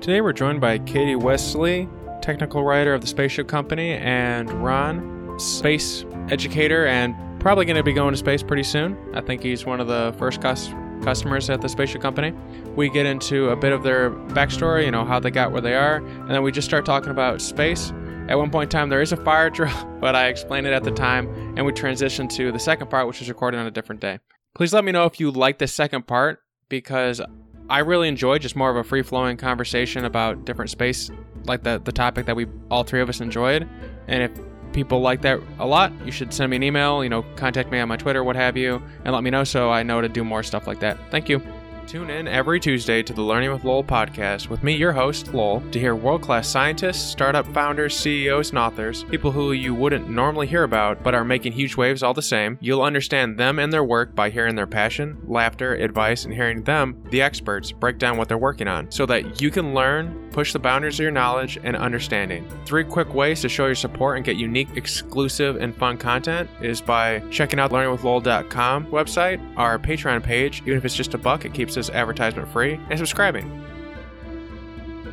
Today we're joined by Katie Wesley, technical writer of the Spaceship Company, and Ron, space educator and probably going to be going to space pretty soon. I think he's one of the first cus- customers at the Spaceship Company. We get into a bit of their backstory, you know, how they got where they are, and then we just start talking about space. At one point in time, there is a fire drill, but I explained it at the time, and we transition to the second part, which was recorded on a different day. Please let me know if you like the second part because I really enjoyed just more of a free flowing conversation about different space, like the, the topic that we all three of us enjoyed. And if people like that a lot, you should send me an email, you know, contact me on my Twitter, what have you, and let me know so I know to do more stuff like that. Thank you. Tune in every Tuesday to the Learning with Lowell podcast with me, your host, Lowell, to hear world class scientists, startup founders, CEOs, and authors, people who you wouldn't normally hear about but are making huge waves all the same. You'll understand them and their work by hearing their passion, laughter, advice, and hearing them, the experts, break down what they're working on so that you can learn, push the boundaries of your knowledge and understanding. Three quick ways to show your support and get unique, exclusive, and fun content is by checking out learningwithlowell.com website, our Patreon page, even if it's just a buck, it keeps us advertisement free, and subscribing.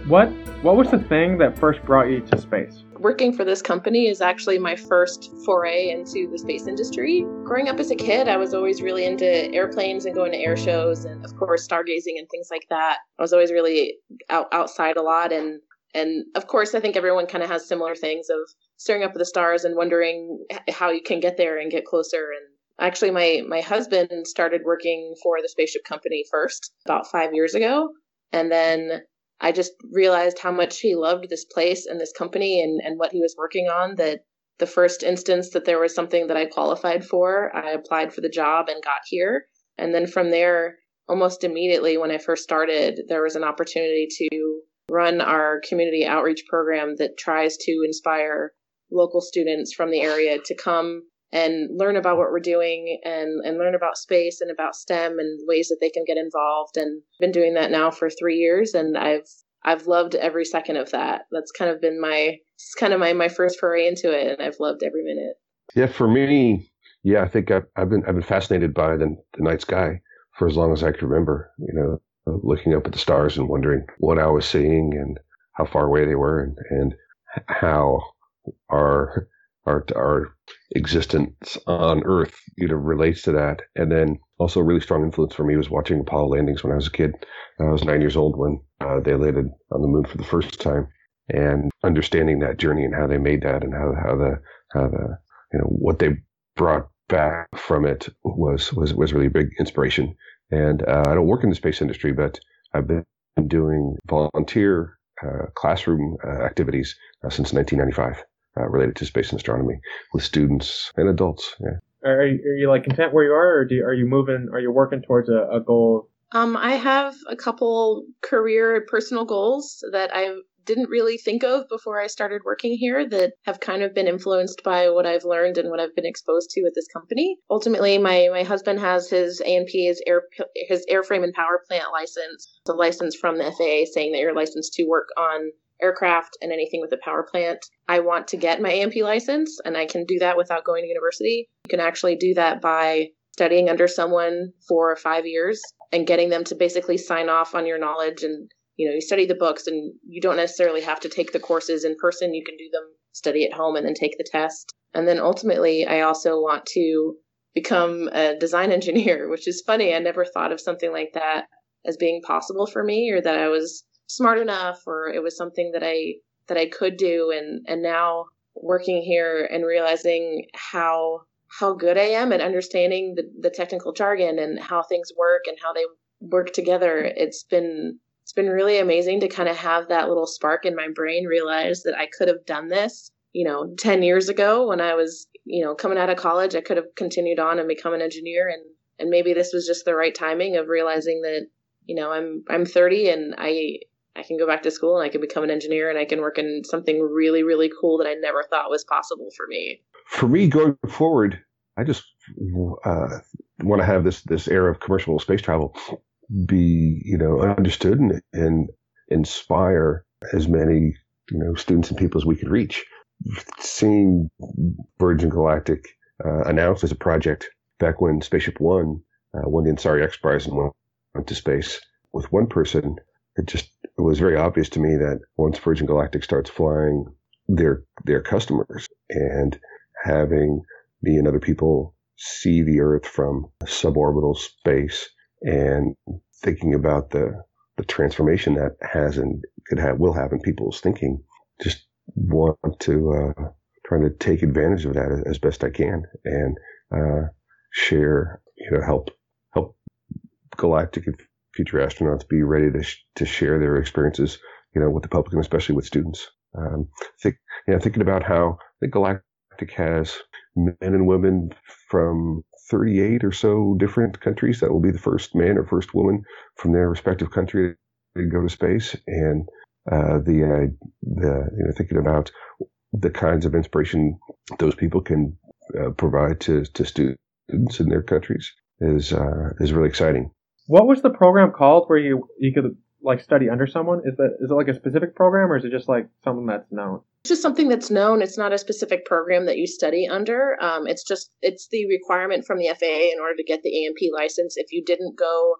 What what was the thing that first brought you to space? Working for this company is actually my first foray into the space industry. Growing up as a kid, I was always really into airplanes and going to air shows and of course stargazing and things like that. I was always really out, outside a lot and and of course I think everyone kind of has similar things of staring up at the stars and wondering how you can get there and get closer and Actually, my my husband started working for the spaceship company first about five years ago, and then I just realized how much he loved this place and this company and and what he was working on. That the first instance that there was something that I qualified for, I applied for the job and got here, and then from there, almost immediately when I first started, there was an opportunity to run our community outreach program that tries to inspire local students from the area to come and learn about what we're doing and, and learn about space and about STEM and ways that they can get involved. And been doing that now for three years, and I've I've loved every second of that. That's kind of been my it's kind of my my first foray into it, and I've loved every minute. Yeah, for me, yeah, I think I've, I've been I've been fascinated by the, the night sky for as long as I can remember. You know, looking up at the stars and wondering what I was seeing and how far away they were, and and how our our our existence on Earth, you know, relates to that. And then also a really strong influence for me was watching Apollo landings when I was a kid. I was nine years old when uh, they landed on the moon for the first time, and understanding that journey and how they made that and how how the how the you know what they brought back from it was was was really a big inspiration. And uh, I don't work in the space industry, but I've been doing volunteer uh, classroom uh, activities uh, since 1995 uh, related to space and astronomy with students and adults. Yeah. Are you, are you like content where you are, or do you, are you moving? Are you working towards a, a goal? Um, I have a couple career and personal goals that I didn't really think of before I started working here that have kind of been influenced by what I've learned and what I've been exposed to at this company. Ultimately, my, my husband has his A&P, his, air, his airframe and power plant license, a license from the FAA saying that you're licensed to work on aircraft and anything with a power plant. I want to get my A&P license, and I can do that without going to university. You can actually do that by studying under someone for five years and getting them to basically sign off on your knowledge and you know you study the books and you don't necessarily have to take the courses in person you can do them study at home and then take the test and then ultimately i also want to become a design engineer which is funny i never thought of something like that as being possible for me or that i was smart enough or it was something that I that I could do and and now working here and realizing how how good I am at understanding the, the technical jargon and how things work and how they work together. It's been it's been really amazing to kind of have that little spark in my brain realize that I could have done this, you know, 10 years ago when I was, you know, coming out of college, I could have continued on and become an engineer and and maybe this was just the right timing of realizing that, you know, I'm I'm 30 and I I can go back to school and I can become an engineer and I can work in something really, really cool that I never thought was possible for me. For me, going forward, I just uh, want to have this this era of commercial space travel be you know understood and, and inspire as many you know students and people as we could reach. Seeing Virgin Galactic uh, announced as a project back when Spaceship One uh, won the Ansari X Prize and went to space with one person, it just was very obvious to me that once Virgin Galactic starts flying their their customers and having me and other people see the Earth from suborbital space and thinking about the the transformation that has and could have will have in people's thinking, just want to uh, trying to take advantage of that as, best I can and uh, share, you know, help help galactic future astronauts be ready to sh- to share their experiences, you know, with the public and especially with students. Um, think, you know, thinking about how the galactic has men and women from 38 or so different countries that will be the first man or first woman from their respective country to go to space and uh, the uh, the you know thinking about the kinds of inspiration those people can uh, provide to to students in their countries is uh, is really exciting. What was the program called where you you could like study under someone? Is that is it like a specific program or is it just like something that's known? It's just something that's known. It's not a specific program that you study under. Um, it's just it's the requirement from the FAA in order to get the A&P license. If you didn't go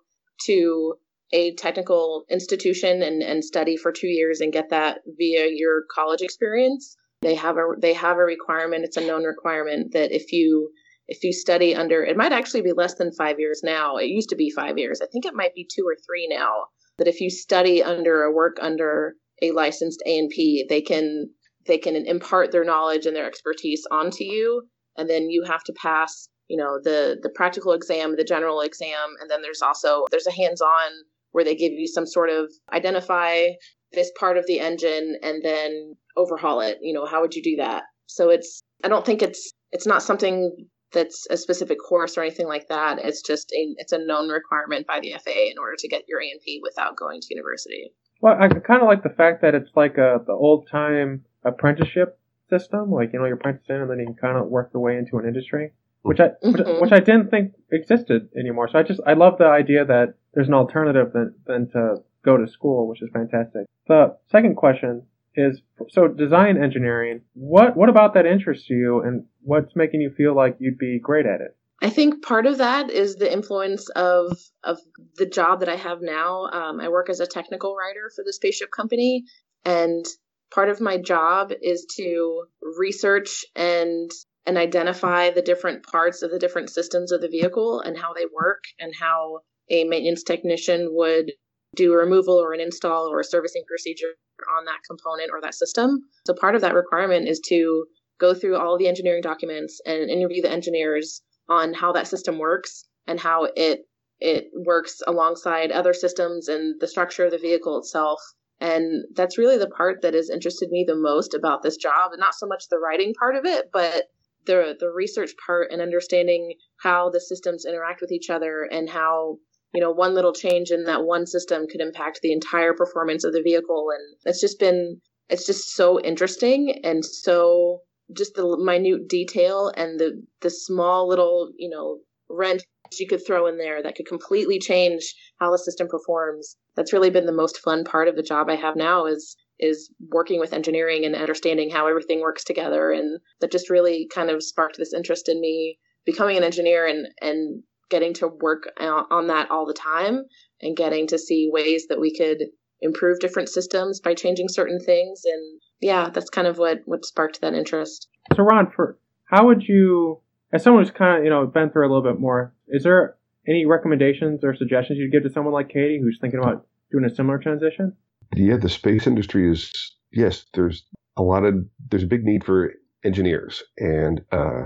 to a technical institution and, and study for two years and get that via your college experience, they have a they have a requirement. It's a known requirement that if you if you study under it might actually be less than five years now. It used to be five years. I think it might be two or three now. That if you study under or work under a licensed A&P, they can they can impart their knowledge and their expertise onto you, and then you have to pass you know the the practical exam the general exam and then there's also there's a hands-on where they give you some sort of identify this part of the engine and then overhaul it you know how would you do that so it's i don't think it's it's not something that's a specific course or anything like that it's just a it's a known requirement by the faa in order to get your A&P without going to university well i kind of like the fact that it's like a the old time apprenticeship system like you know you're apprenticing and then you can kind of work your way into an industry which I which, Mhm. which I didn't think existed anymore. So I just I love the idea that there's an alternative than than to go to school, which is fantastic. The second question is so design engineering. What what about that interests you, and what's making you feel like you'd be great at it? I think part of that is the influence of of the job that I have now. Um, I work as a technical writer for the spaceship company, and part of my job is to research and and identify the different parts of the different systems of the vehicle and how they work and how a maintenance technician would do a removal or an install or a servicing procedure on that component or that system. So part of that requirement is to go through all the engineering documents and interview the engineers on how that system works and how it it works alongside other systems and the structure of the vehicle itself. And that's really the part that has interested me the most about this job. And not so much the writing part of it, but the the research part and understanding how the systems interact with each other and how you know one little change in that one system could impact the entire performance of the vehicle. And it's just been it's just so interesting and so just the minute detail and the the small little you know wrench you could throw in there that could completely change how the system performs. That's really been the most fun part of the job i have now is is working with engineering and understanding how everything works together. And that just really kind of sparked this interest in me becoming an engineer and and getting to work on that all the time and getting to see ways that we could improve different systems by changing certain things and yeah that's kind of what what sparked that interest So Ron, for how would you, as someone who's kind of you know been through a little bit more, is there any recommendations or suggestions you'd give to someone like Katie who's thinking about doing a similar transition? Yeah, the space industry is yes. There's a lot of there's a big need for engineers and uh,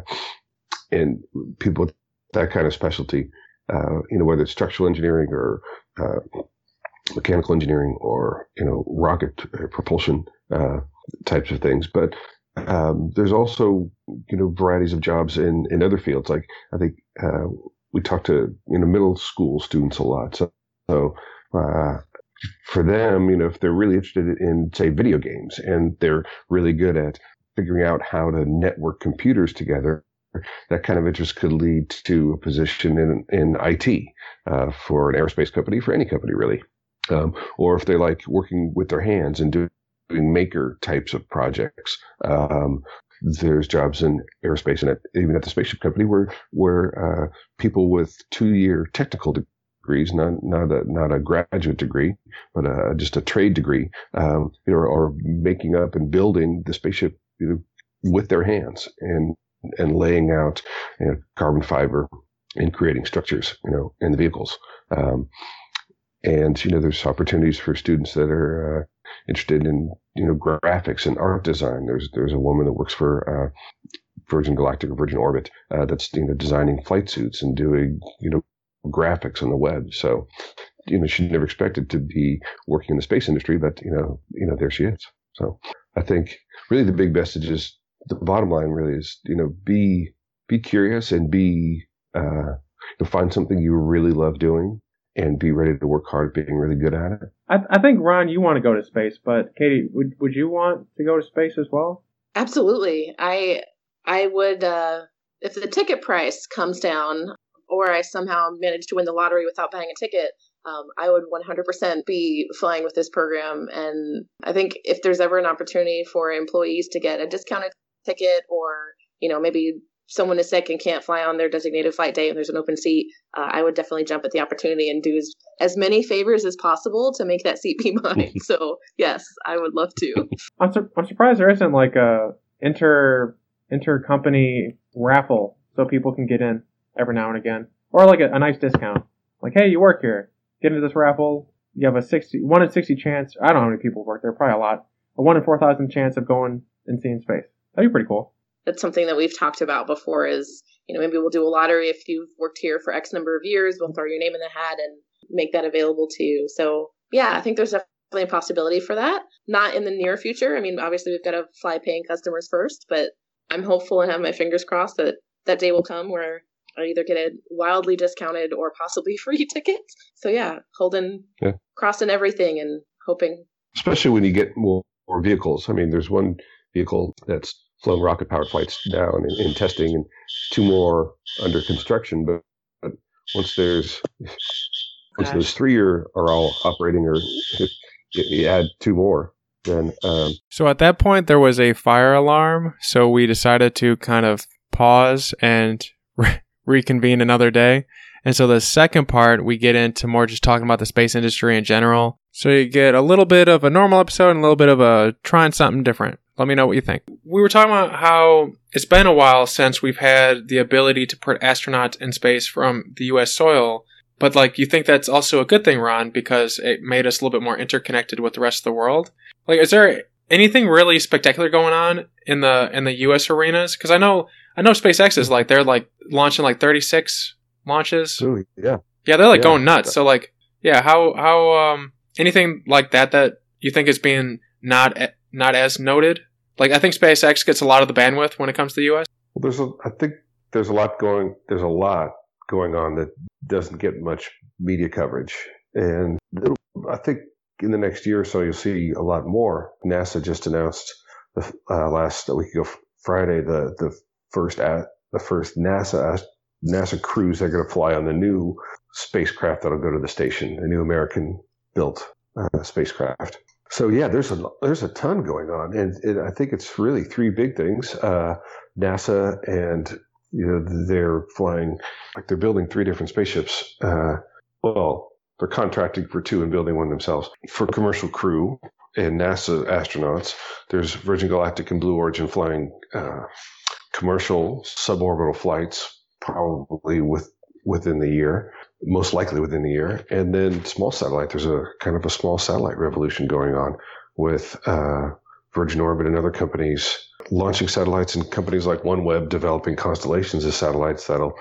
and people with that kind of specialty. Uh, you know, whether it's structural engineering or uh, mechanical engineering or you know rocket uh, propulsion uh, types of things. But um, there's also you know varieties of jobs in in other fields. Like I think uh, we talk to you know middle school students a lot. So, so uh, for them, you know, if they're really interested in say video games and they're really good at figuring out how to network computers together, that kind of interest could lead to a position in in IT uh, for an aerospace company, for any company really. Um, or if they like working with their hands and doing maker types of projects. Um, there's jobs in aerospace and at, even at the spaceship company where where uh, people with two year technical degrees, not not a not a graduate degree, but a, just a trade degree, um, you know, or making up and building the spaceship you know, with their hands and and laying out you know, carbon fiber and creating structures, you know, in the vehicles. Um, and you know, there's opportunities for students that are uh, interested in you know graphics and art design. There's there's a woman that works for uh, Virgin Galactic or Virgin Orbit uh, that's you know designing flight suits and doing you know graphics on the web. So you know she never expected to be working in the space industry, but you know you know there she is. So I think really the big message is the bottom line really is you know be be curious and be uh, to find something you really love doing and be ready to work hard at being really good at it. I, I think Ron, you want to go to space, but Katie, would would you want to go to space as well? Absolutely. I I would uh, if the ticket price comes down, or I somehow manage to win the lottery without buying a ticket. Um, I would 100% be flying with this program. And I think if there's ever an opportunity for employees to get a discounted ticket or, you know, maybe someone is sick and can't fly on their designated flight day and there's an open seat, uh, I would definitely jump at the opportunity and do as, as many favors as possible to make that seat be mine. so yes, I would love to. I'm, sur- I'm surprised there isn't like a inter intercompany raffle so people can get in every now and again, or like a, a nice discount. Like, hey, you work here, get into this raffle. You have a sixty one in sixty chance. I don't know how many people work there, probably a lot. A one in four thousand chance of going and seeing space. That'd be pretty cool that's something that we've talked about before is you know maybe we'll do a lottery if you've worked here for x number of years we'll throw your name in the hat and make that available to you so yeah i think there's definitely a possibility for that not in the near future i mean obviously we've got to fly paying customers first but i'm hopeful and have my fingers crossed that that day will come where I either get a wildly discounted or possibly free ticket. So yeah, holding, yeah. crossing everything and hoping. Especially when you get more, more vehicles. I mean, there's one vehicle that's flown rocket powered flights down in, in, testing and two more under construction. But, but once there's once those three are, are all operating or if you add two more, then um, so at that point there was a fire alarm. So we decided to kind of pause and re- reconvene another day. And so the second part, we get into more just talking about the space industry in general. So you get a little bit of a normal episode and a little bit of a trying something different. Let me know what you think. We were talking about how it's been a while since we've had the ability to put astronauts in space from the US soil. But like, you think that's also a good thing, Ron, because it made us a little bit more interconnected with the rest of the world. Like, is there anything really spectacular going on in the in the U.S. arenas? Because I know I know SpaceX is like they're like launching like 36 launches. Ooh, yeah, yeah, they're like yeah. going nuts. So like, yeah, how how um anything like that that you think is being not not as noted? Like I think SpaceX gets a lot of the bandwidth when it comes to the U.S. Well, there's a I think there's a lot going there's a lot going on that doesn't get much media coverage, and I think in the next year or so you'll see a lot more. NASA just announced the uh, last week ago Friday the the first at the first NASA NASA crews are going to fly on the new spacecraft that'll go to the station, the new American built uh, spacecraft. So yeah, there's a there's a ton going on, and, and I think it's really three big things: uh, NASA and you know they're flying like they're building three different spaceships. Uh, well, they're contracting for two and building one themselves for commercial crew and NASA astronauts. There's Virgin Galactic and Blue Origin flying uh, commercial suborbital flights, probably with within the year most likely within the year. And then small satellite, there's a kind of a small satellite revolution going on with uh, Virgin Orbit and other companies launching satellites and companies like OneWeb developing constellations of satellites that'll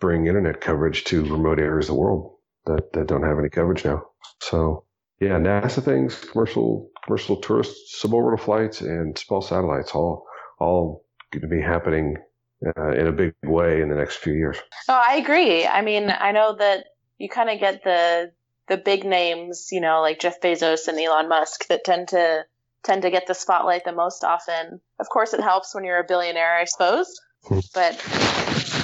bring internet coverage to remote areas of the world that, that don't have any coverage now. So yeah, NASA things, commercial commercial tourist suborbital flights and small satellites all all going to be happening uh, in a big way in the next few years. Oh, I agree. I mean, I know that you kind of get the the big names, you know, like Jeff Bezos and Elon Musk that tend to tend to get the spotlight the most often. Of course, it helps when you're a billionaire, I suppose, hmm. but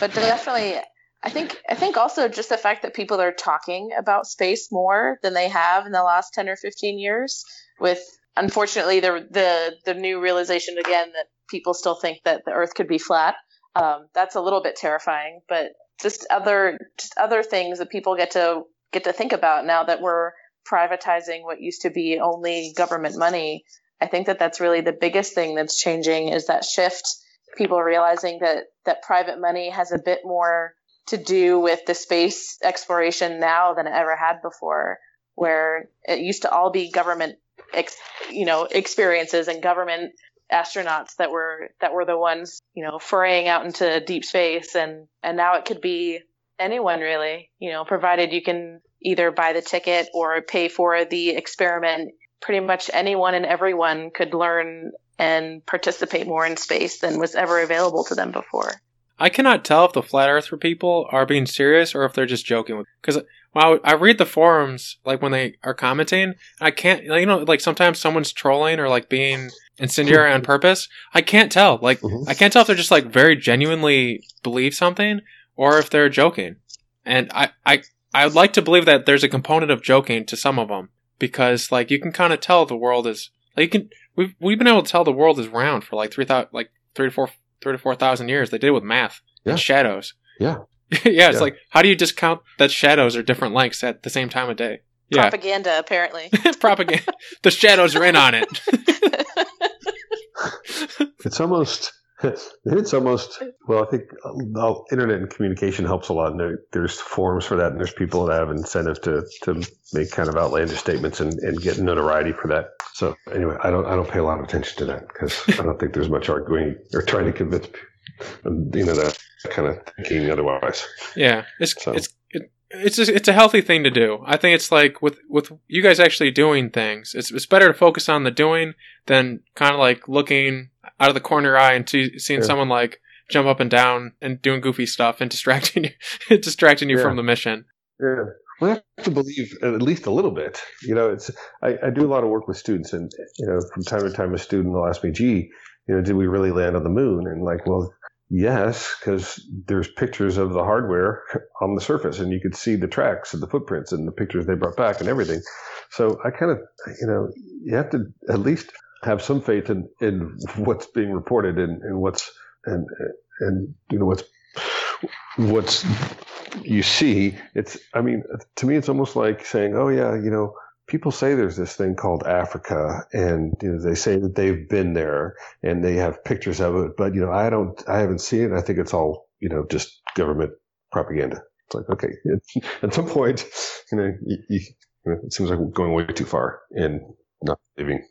but definitely. I think I think also just the fact that people are talking about space more than they have in the last 10 or 15 years with unfortunately the the the new realization again that people still think that the earth could be flat um, that's a little bit terrifying, but just other just other things that people get to get to think about now that we're privatizing what used to be only government money. I think that that's really the biggest thing that's changing is that shift. People realizing that that private money has a bit more to do with the space exploration now than it ever had before, where it used to all be government, ex, you know, experiences and government astronauts that were that were the ones, you know, foraying out into deep space, and and now it could be anyone really, you know, provided you can either buy the ticket or pay for the experiment. Pretty much anyone and everyone could learn and participate more in space than was ever available to them before. I cannot tell if the flat earther people are being serious or if they're just joking. Because when I read the forums, like when they are commenting, I can't, you know, like sometimes someone's trolling or like being incendiary on purpose. I can't tell. Like, mm-hmm. I can't tell if they're just like very genuinely believe something or if they're joking. And I, I, I would like to believe that there's a component of joking to some of them because like you can kind of tell the world is like you can we've we've been able to tell the world is round for like three thousand like three to four three to four thousand years. They did it with math yeah. and shadows. Yeah. yeah, it's yeah. like how do you discount that shadows are different lengths at the same time of day? Yeah. Propaganda, apparently. Propaganda. the shadows are in on it. it's almost it's almost well. I think um, the internet and communication helps a lot. And there, there's forums for that, and there's people that have incentive to to make kind of outlandish statements and, and get notoriety for that. So anyway, I don't I don't pay a lot of attention to that because I don't think there's much arguing or trying to convince you know that kind of thinking otherwise. Yeah, it's so. it's it, it's a, it's a healthy thing to do. I think it's like with with you guys actually doing things. It's it's better to focus on the doing than kind of like looking out of the corner eye and see, seeing yeah. someone like jump up and down and doing goofy stuff and distracting you distracting you yeah. from the mission. Yeah. I have to believe at least a little bit. You know, it's I, I do a lot of work with students, and you know, from time to time, a student will ask me, "Gee, you know, did we really land on the moon?" And like, well, yes, because there's pictures of the hardware on the surface, and you could see the tracks and the footprints and the pictures they brought back and everything. So I kind of, you know, you have to at least have some faith in, in what's being reported and, and what's and and you know what's what's you see it's i mean to me it's almost like saying oh yeah you know people say there's this thing called africa and you know, they say that they've been there and they have pictures of it but you know i don't i haven't seen it i think it's all you know just government propaganda it's like okay at some point you know, you, you, it seems like we're going way too far and not believing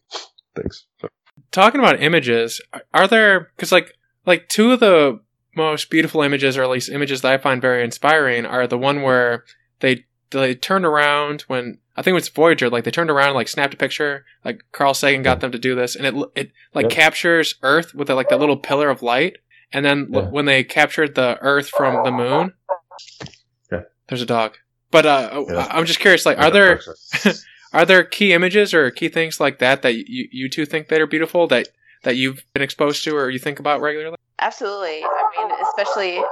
things. So. Talking about images, are there because like like two of the most beautiful images, or at least images that I find very inspiring, are the one where they they turned around when I think it was Voyager, like they turned around and like snapped a picture. Like Carl Sagan got them to do this, and it it like yep. captures Earth with a, like that little pillar of light. And then yeah. when they captured the Earth from the moon, yeah. there's a dog. But uh, yeah. I'm just curious, like, are there Are there key images or key things like that that you, you two think that are beautiful that that you've been exposed to or you think about regularly? Absolutely. I mean, especially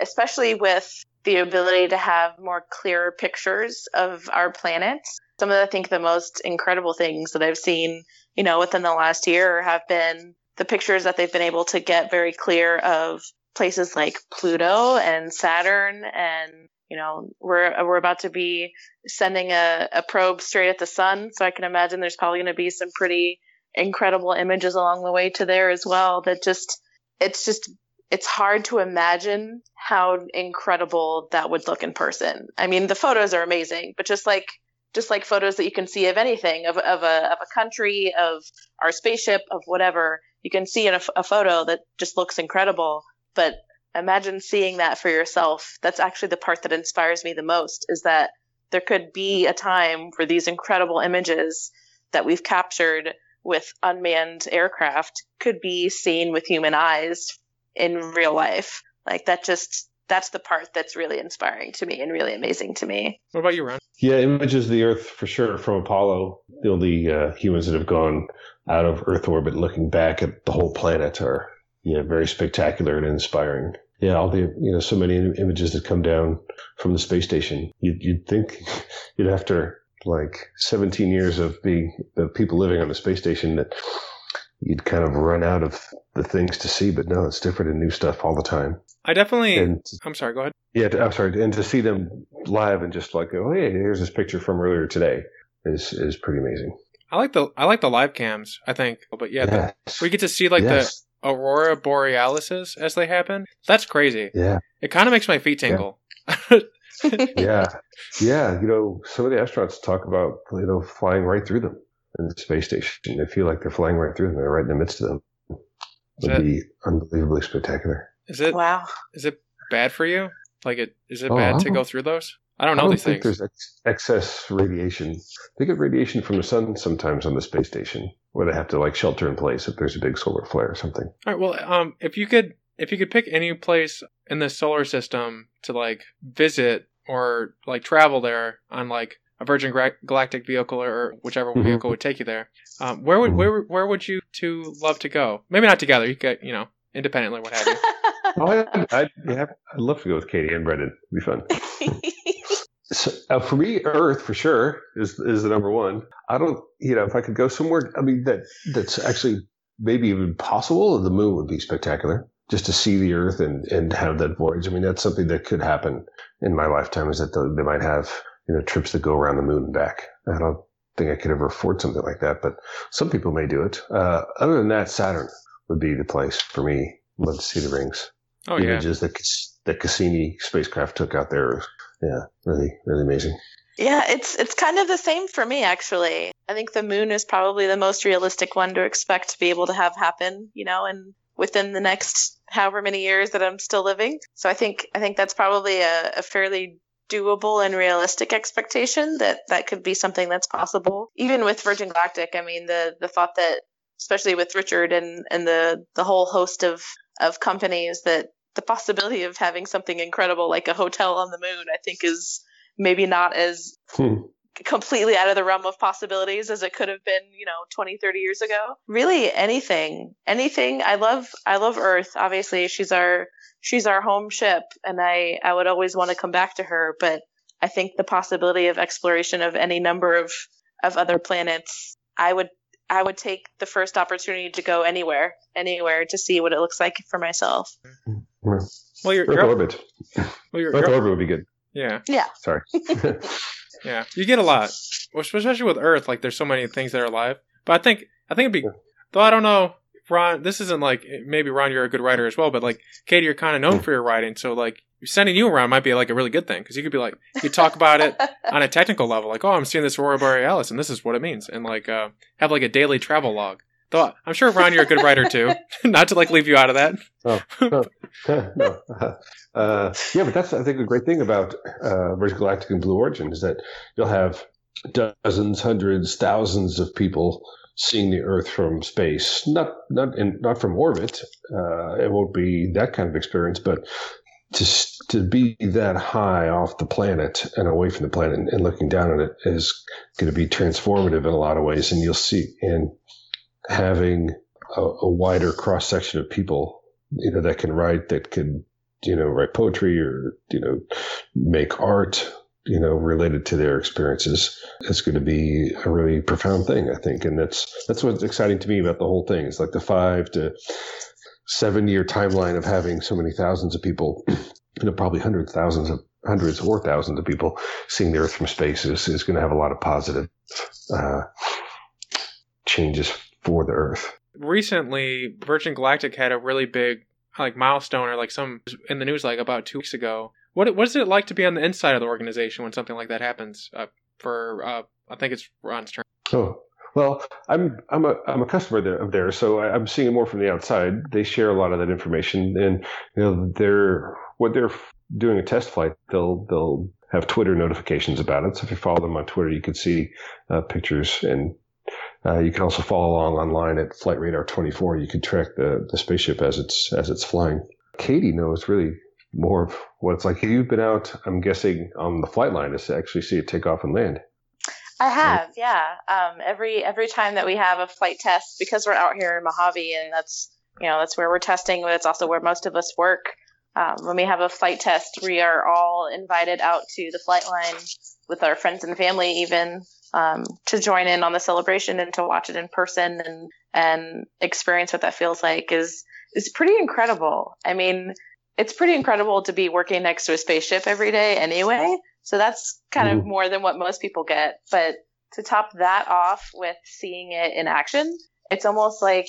especially with the ability to have more clearer pictures of our planet. Some of the, I think the most incredible things that I've seen, you know, within the last year have been the pictures that they've been able to get very clear of places like Pluto and Saturn and you know, we're we're about to be sending a, a probe straight at the sun, so I can imagine there's probably going to be some pretty incredible images along the way to there as well. That just it's just it's hard to imagine how incredible that would look in person. I mean, the photos are amazing, but just like just like photos that you can see of anything of of a of a country, of our spaceship, of whatever, you can see in a, a photo that just looks incredible. But imagine seeing that for yourself. That's actually the part that inspires me the most is that there could be a time where these incredible images that we've captured with unmanned aircraft could be seen with human eyes in real life. Like that just that's the part that's really inspiring to me and really amazing to me. What about you, Ron? Yeah, images of the Earth for sure from Apollo. You know, the uh, humans that have gone out of Earth orbit looking back at the whole planet are yeah, very spectacular and inspiring yeah, all the you know so many images that come down from the space station. You'd, you'd think you'd after like 17 years of being the people living on the space station that you'd kind of run out of the things to see. But no, it's different and new stuff all the time. I definitely. And I'm sorry. Go ahead. yeah, I'm sorry, and to see them live and just like, oh, hey, here's this picture from earlier today is is pretty amazing. I like the I like the live cams. I think, but yeah, the, we get to see like yes. the aurora borealises as they happen. That's crazy. yeah, It kind of makes my feet tingle. yeah, yeah. You know, some of the astronauts talk about you know flying right through them in the space station. They feel like they're flying right through them. They're right in the midst of them. Is Would it- be unbelievably spectacular. Is it wow. is it bad for you? Like it is it Oh, bad to go through those? I don't know I know don't these think things. there's ex- excess radiation. They get radiation from the sun sometimes on the space station, where they have to like shelter in place if there's a big solar flare or something. All right. Well, um, if you could, if you could pick any place in the solar system to like visit or like travel there on like a Virgin Galactic vehicle or whichever Mhm. vehicle would take you there, um, where would Mhm. where where would you two love to go? Maybe not together. You could, you know, independently, what have you. Oh, I'd, I'd, yeah, I'd love to go with Katie and Brendan. It'd be fun. So, uh, for me, Earth for sure is is the number one. I don't, you know, if I could go somewhere, I mean that that's actually maybe even possible. The moon would be spectacular, just to see the Earth and and have that voyage. I mean, that's something that could happen in my lifetime. Is that they might have you know trips that go around the moon and back. I don't think I could ever afford something like that, but some people may do it. Uh, other than that, Saturn would be the place for me. Love to see the rings Oh yeah. images that that Cassini spacecraft took out there. Yeah, really, really amazing. Yeah, it's it's kind of the same for me actually. I think the moon is probably the most realistic one to expect to be able to have happen, you know, and within the next however many years that I'm still living. So I think I think that's probably a, a fairly doable and realistic expectation that that could be something that's possible. Even with Virgin Galactic, I mean the the thought that especially with Richard and and the the whole host of of companies that the possibility of having something incredible like a hotel on the moon, I think is maybe not as Hmm. Completely out of the realm of possibilities as it could have been, you know, 20, 30 years ago. Really anything. Anything. I love I love Earth. Obviously, she's our she's our home ship and I I would always want to come back to her, but I think the possibility of exploration of any number of of other planets, I would I would take the first opportunity to go anywhere, anywhere to see what it looks like for myself. Well, you're, Earth orbit. well, you're, Earth orbit would be good. Yeah. Yeah, Sorry. yeah. You get a lot, especially with Earth. Like, there's so many things that are alive. But I think, I think it'd be, though I don't know, Ron. This isn't like maybe Ron. You're a good writer as well, but like Katie, you're kind of known for your writing. So like sending you around might be like a really good thing because you could be like you talk about it on a technical level, like oh, I'm seeing this aurora borealis and this is what it means, and like uh, have like a daily travel log. Though I'm sure Ron, you're a good writer too. Not to like leave you out of that. Oh, no. Uh, yeah, but that's I think the great thing about uh, Virgin Galactic and Blue Origin is that you'll have dozens, hundreds, thousands of people seeing the Earth from space, not not in, not from orbit. Uh, it won't be that kind of experience, but to to be that high off the planet and away from the planet and, and looking down on it is going to be transformative in a lot of ways, and you'll see and having a, a wider cross section of people, you know, that can write, that can, you know, write poetry or, you know, make art, you know, related to their experiences. is going to be a really profound thing, I think. And that's, that's what's exciting to me about the whole thing. It's like the five to seven year timeline of having so many thousands of people, you know, probably hundreds, thousands of hundreds or thousands of people seeing the earth from space is, is going to have a lot of positive, uh, changes for the earth. recently Virgin Galactic had a really big like milestone or like some in the news like about two weeks ago. What what is it like to be on the inside of the organization when something like that happens? Uh, for uh, I think it's Ron's turn. Oh well, I'm I'm a I'm a customer there, of theirs, so I- I'm seeing it more from the outside. They share a lot of that information, and you know they're when they're doing a test flight, they'll they'll have Twitter notifications about it. So if you follow them on Twitter, you can see uh, pictures, and uh, you can also follow along online at Flight Radar 24. You can track the the spaceship as it's as it's flying. Katie knows really more of what it's like. You've been out, I'm guessing, on the flight line to actually see it take off and land. I have, yeah. Um, every every time that we have a flight test, because we're out here in Mojave, and that's you know that's where we're testing, but it's also where most of us work. Um, when we have a flight test, we are all invited out to the flight line with our friends and family, even um, to join in on the celebration and to watch it in person and and experience what that feels like is is pretty incredible. I mean, it's pretty incredible to be working next to a spaceship every day anyway. So that's kind of more than what most people get. But to top that off with seeing it in action, it's almost like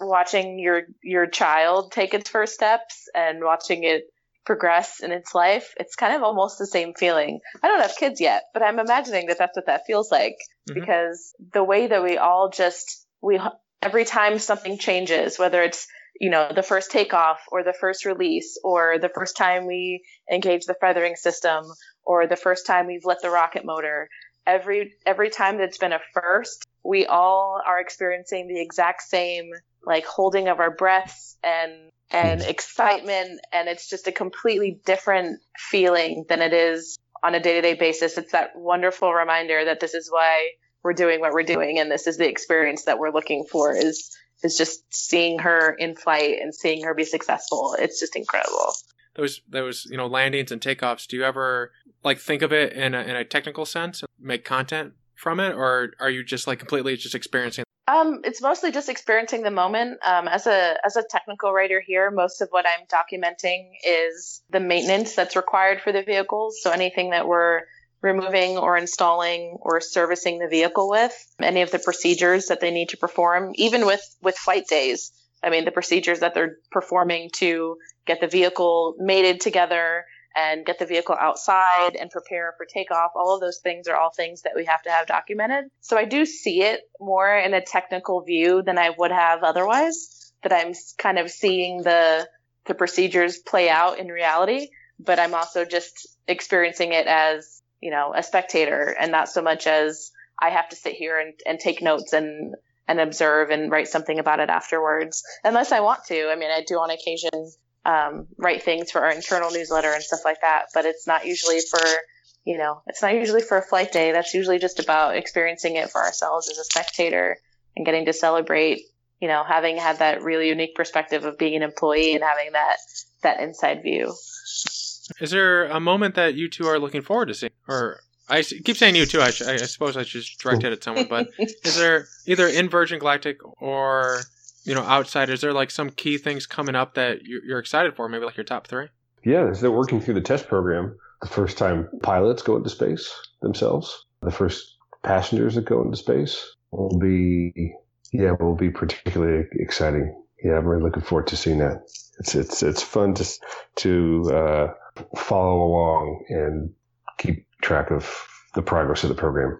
watching your your child take its first steps and watching it progress in its life. It's kind of almost the same feeling. I don't have kids yet, but I'm imagining that that's what that feels like mm-hmm. because the way that we all just we every time something changes, whether it's you know the first takeoff or the first release or the first time we engage the feathering system or the first time we've lit the rocket motor every every time that's been a first we all are experiencing the exact same like holding of our breaths and and excitement and it's just a completely different feeling than it is on a day-to-day basis. It's that wonderful reminder that this is why we're doing what we're doing and this is the experience that we're looking for is is just seeing her in flight and seeing her be successful. It's just incredible. Those those you know landings and takeoffs do you ever like think of it in a, in a technical sense make content from it? Or are you just like completely just experiencing um, it's mostly just experiencing the moment. Um, as a as a technical writer here, most of what I'm documenting is the maintenance that's required for the vehicles. So anything that we're removing or installing or servicing the vehicle with, any of the procedures that they need to perform, even with with flight days. I mean, the procedures that they're performing to get the vehicle mated together and get the vehicle outside and prepare for takeoff. All of those things are all things that we have to have documented. So I do see it more in a technical view than I would have otherwise, that I'm kind of seeing the, the procedures play out in reality, but I'm also just experiencing it as, you know, a spectator and not so much as I have to sit here and, and take notes and, and observe and write something about it afterwards, unless I want to. I mean, I do on occasion um, write things for our internal newsletter and stuff like that. But it's not usually for, you know, it's not usually for a flight day. That's usually just about experiencing it for ourselves as a spectator and getting to celebrate, you know, having had that really unique perspective of being an employee and having that, that inside view. Is there a moment that you two are looking forward to seeing? Or I keep saying you too. I, sh- I suppose I should direct it at someone, but is there either in Virgin Galactic or you know, outside, is there like some key things coming up that you're excited for? Maybe like your top three? Yeah, they're working through the test program. The first time pilots go into space themselves, the first passengers that go into space will be, yeah, will be particularly exciting. Yeah, I'm really looking forward to seeing that. It's it's it's fun to to uh, follow along and keep track of the progress of the program.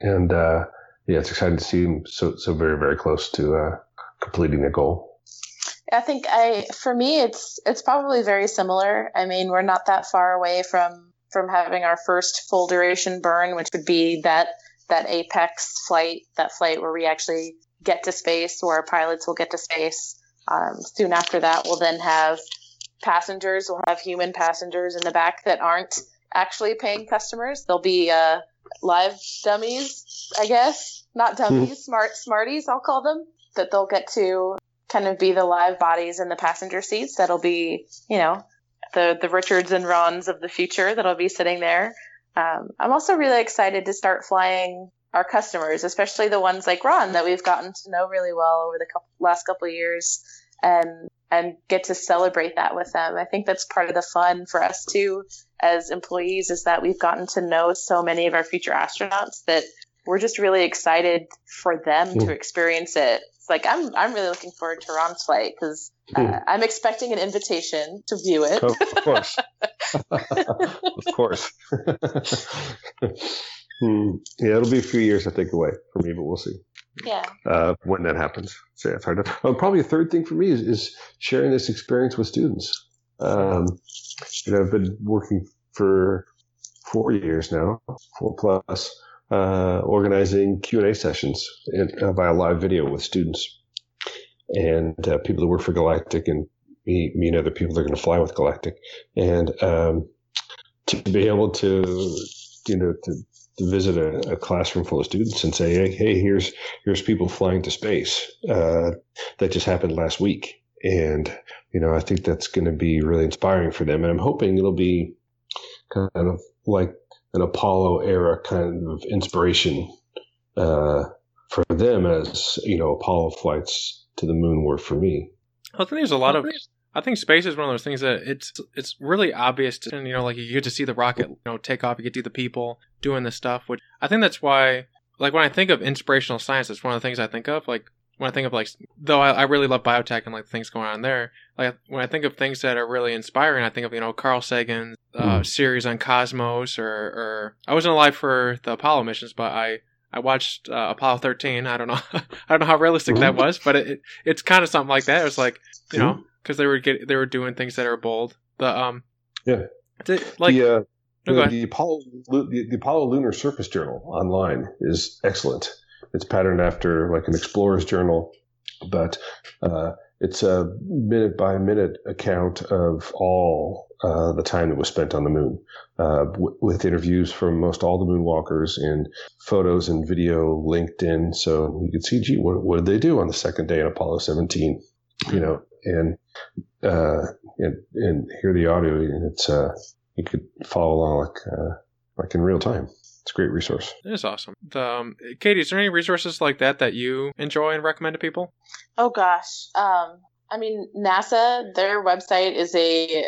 And uh, yeah, it's exciting to see them so so very very close to uh, completing a goal? I think I, for me, it's it's probably very similar. I mean, we're not that far away from from having our first full duration burn, which would be that that apex flight, that flight where we actually get to space, where our pilots will get to space. Um, soon after that, we'll then have passengers. We'll have human passengers in the back that aren't actually paying customers. They'll be uh, live dummies, I guess. Not dummies, smart smarties, I'll call them that they'll get to kind of be the live bodies in the passenger seats. That'll be, you know, the the Richards and Rons of the future that'll be sitting there. Um, I'm also really excited to start flying our customers, especially the ones like Ron that we've gotten to know really well over the couple, last couple of years, and and get to celebrate that with them. I think that's part of the fun for us too, as employees, is that we've gotten to know so many of our future astronauts that we're just really excited for them mm. to experience it like I'm I'm really looking forward to Ron's flight because uh, hmm. I'm expecting an invitation to view it. Of course, of course. hmm. Yeah, it'll be a few years I think away for me, but we'll see. Yeah. Uh, when that happens, so yeah, it's hard to. Well, probably a third thing for me is, is sharing this experience with students. Um, you know, I've been working for four years now, four plus uh, organizing Q&A sessions in, uh, via live video with students and uh, people that work for Galactic and me, me and other people that are going to fly with Galactic. And um, to be able to, you know, to, to visit a, a, classroom full of students and say, hey, hey here's here's people flying to space. Uh, that just happened last week. And, you know, I think that's going to be really inspiring for them. And I'm hoping it'll be kind of like an Apollo era kind of inspiration uh, for them as you know Apollo flights to the moon were for me. I think there's a lot of. I think space is one of those things that it's it's really obvious, to, you know, like you get to see the rocket, you know, take off. You get to see the people doing this stuff, which I think that's why, like when I think of inspirational science, it's one of the things I think of. Like when I think of like, though I, I really love biotech and like things going on there. Like when I think of things that are really inspiring, I think of you know Carl Sagan's uh, mm. series on Cosmos, or or I wasn't alive for the Apollo missions, but I I watched uh, Apollo 13. I don't know, I don't know how realistic that was, but it, it it's kind of something like that. It was like you know because they were get they were doing things that are bold. The um yeah, like the, uh, the, the Apollo the, the Apollo Lunar Surface Journal online is excellent. It's patterned after like an explorer's journal, but uh, it's a minute by minute account of all uh, the time that was spent on the moon, uh, w- with interviews from most all the moonwalkers and photos and video linked in, so you could see, gee, what, what did they do on the second day in Apollo 17? You know, and uh, and, and hear the audio, and it's uh, you could follow along like uh, like in real time. It's a great resource. It is awesome. The, um, Katie, is there any resources like that that you enjoy and recommend to people? Oh gosh, um, I mean NASA, their website is a